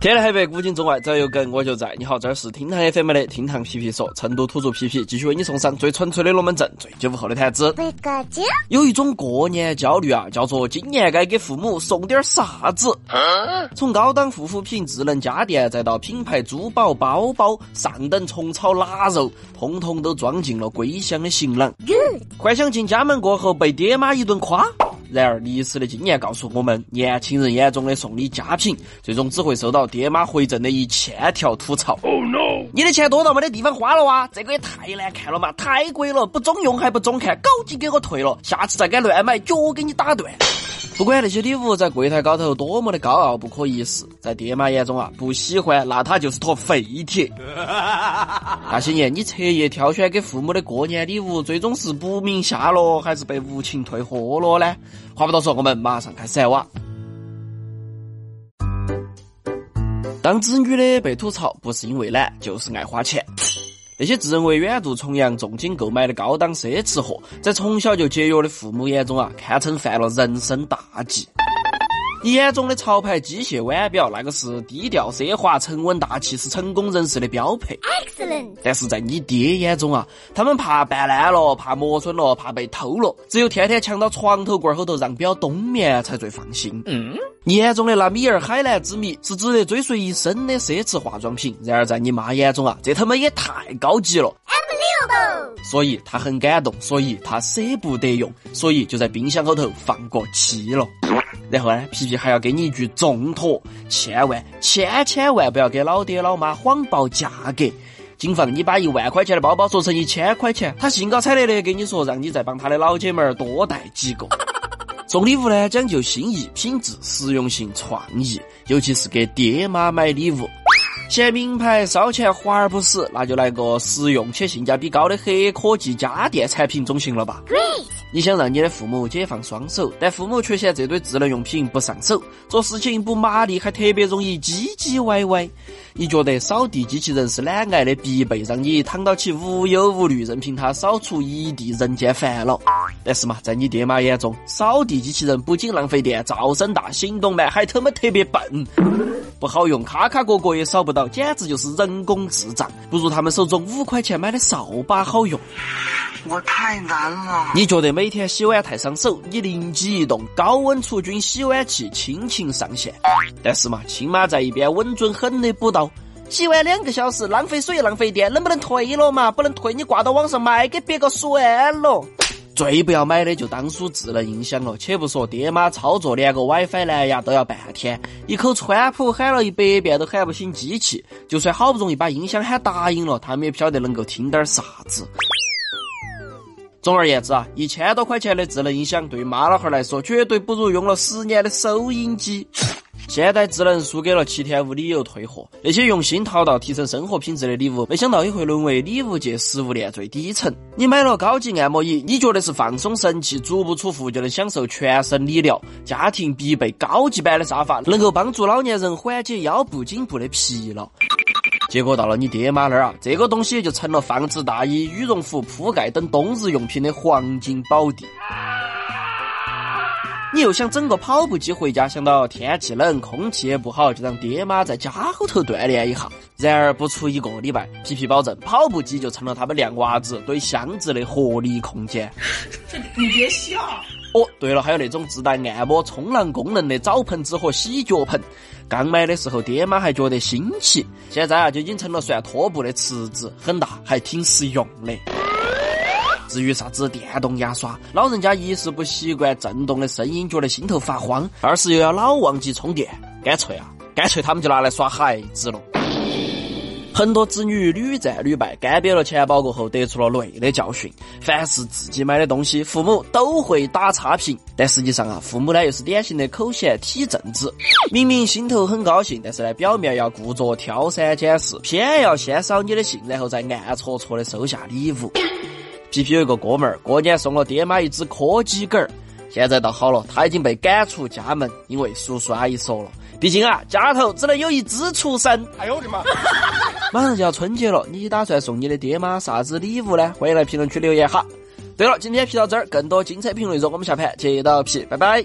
天南海北，古今中外，只要有梗我就在。你好，这儿是厅堂 FM 的厅堂皮皮说，成都土著皮皮继续为你送上最纯粹的龙门阵，最久不后的谈资。有一种过年焦虑啊，叫做今年该给父母送点啥子？从高档护肤品、智能家电，再到品牌珠宝、包包，上等虫草、腊肉，通通都装进了归乡的行囊。幻想进家门过后被爹妈一顿夸。然而，历史的经验告诉我们，年轻人眼中的送礼佳品，最终只会收到爹妈回赠的一千条吐槽。Oh no！你的钱多到没得地方花了哇？这个也太难看了嘛，太贵了，不中用还不中看，赶紧给我退了，下次再敢乱买，脚给你打断。不管那些礼物在柜台高头多么的高傲不可一世，在爹妈眼中啊，不喜欢那它就是坨废铁。那些年你彻夜挑选给父母的过年礼物，最终是不明下落，还是被无情退货了呢？话不多说，我们马上开始挖。当子女的被吐槽，不是因为懒，就是爱花钱。那些自认为远渡重洋、重金购买的高档奢侈货，在从小就节约的父母眼中啊，堪称犯了人生大忌。你眼中的潮牌机械腕表，那个是低调奢华、沉稳大气，是成功人士的标配。Excellent。但是在你爹眼中啊，他们怕办烂了，怕磨损了，怕被偷了，只有天天抢到床头柜后头让表冬眠才最放心。嗯。你眼中的那米尔海蓝之谜，是值得追随一生的奢侈化妆品。然而在你妈眼中啊，这他妈也太高级了。所以他很感动，所以他舍不得用，所以就在冰箱后头放过期了。然后呢，皮皮还要给你一句重托：千万、千千万不要给老爹老妈谎报价格，谨防你把一万块钱的包包说成一千块钱，他兴高采烈的跟你说，让你再帮他的老姐妹儿多带几个。送礼物呢，讲究心意、品质、实用性、创意，尤其是给爹妈买礼物。嫌名牌烧钱花而不实，那就来个实用且性价比高的黑科技家电产品总行了吧？你想让你的父母解放双手，但父母却嫌这堆智能用品不上手，做事情不麻利，还特别容易唧唧歪歪。你觉得扫地机器人是懒癌的必备，让你躺到起无忧无虑，任凭它扫除一地人间烦恼。但是嘛，在你爹妈眼中，扫地机器人不仅浪费电、噪声大、行动慢，还他妈特别笨，不好用，卡卡角角也扫不到，简直就是人工智障，不如他们手中五块钱买的扫把好用。我太难了。你觉得每天洗碗太伤手，你灵机一动，高温除菌洗碗器亲情上线。但是嘛，亲妈在一边稳准狠的补刀，洗碗两个小时，浪费水浪费电，能不能退了嘛？不能退，你挂到网上卖给别个算了。最不要买的就当属智能音响了，且不说爹妈操作连个 WiFi 蓝牙都要半天，一口川普喊了一百遍都喊不醒机器，就算好不容易把音响喊答应了，他们也不晓得能够听点啥子。总而言之啊，一千多块钱的智能音响对妈老汉儿来说，绝对不如用了十年的收音机。现代智能输给了七天无理由退货。那些用心淘到提升生活品质的礼物，没想到也会沦为礼物界食物链最底层。你买了高级按摩椅，你觉得是放松神器，足不出户就能享受全身理疗；家庭必备高级版的沙发，能够帮助老年人缓解腰部、颈部的疲劳。结果到了你爹妈那儿啊，这个东西就成了放置大衣、羽绒服、铺盖等冬日用品的黄金宝地。你又想整个跑步机回家，想到天气冷，空气也不好，就让爹妈在家后头锻炼一下。然而不出一个礼拜，皮皮保证跑步机就成了他们晾娃子堆箱子的合理空间。你别笑。哦，对了，还有那种自带按摩、冲浪功能的澡盆子和洗脚盆。刚买的时候，爹妈还觉得新奇，现在啊就已经成了算拖布的池子，很大，还挺实用的。至于啥子电动牙刷，老人家一是不习惯震动的声音，觉得心头发慌；二是又要老忘记充电，干脆啊，干脆他们就拿来耍孩子了。很多子女屡战屡败，干瘪了钱包过后，得出了累的教训。凡是自己买的东西，父母都会打差评。但实际上啊，父母呢又是典型的口嫌体正直，明明心头很高兴，但是呢表面要故作挑三拣四，偏要先扫你的兴，然后再暗戳戳的收下礼物。皮皮有一个哥们儿，过年送了爹妈一只柯基狗儿，现在倒好了，他已经被赶出家门，因为叔叔阿姨说了。毕竟啊，家头只能有一只畜生。哎呦我的妈！马上就要春节了，你打算送你的爹妈啥子礼物呢？欢迎来评论区留言哈。对了，今天皮到这儿，更多精彩评论，我们下盘接到皮，拜拜。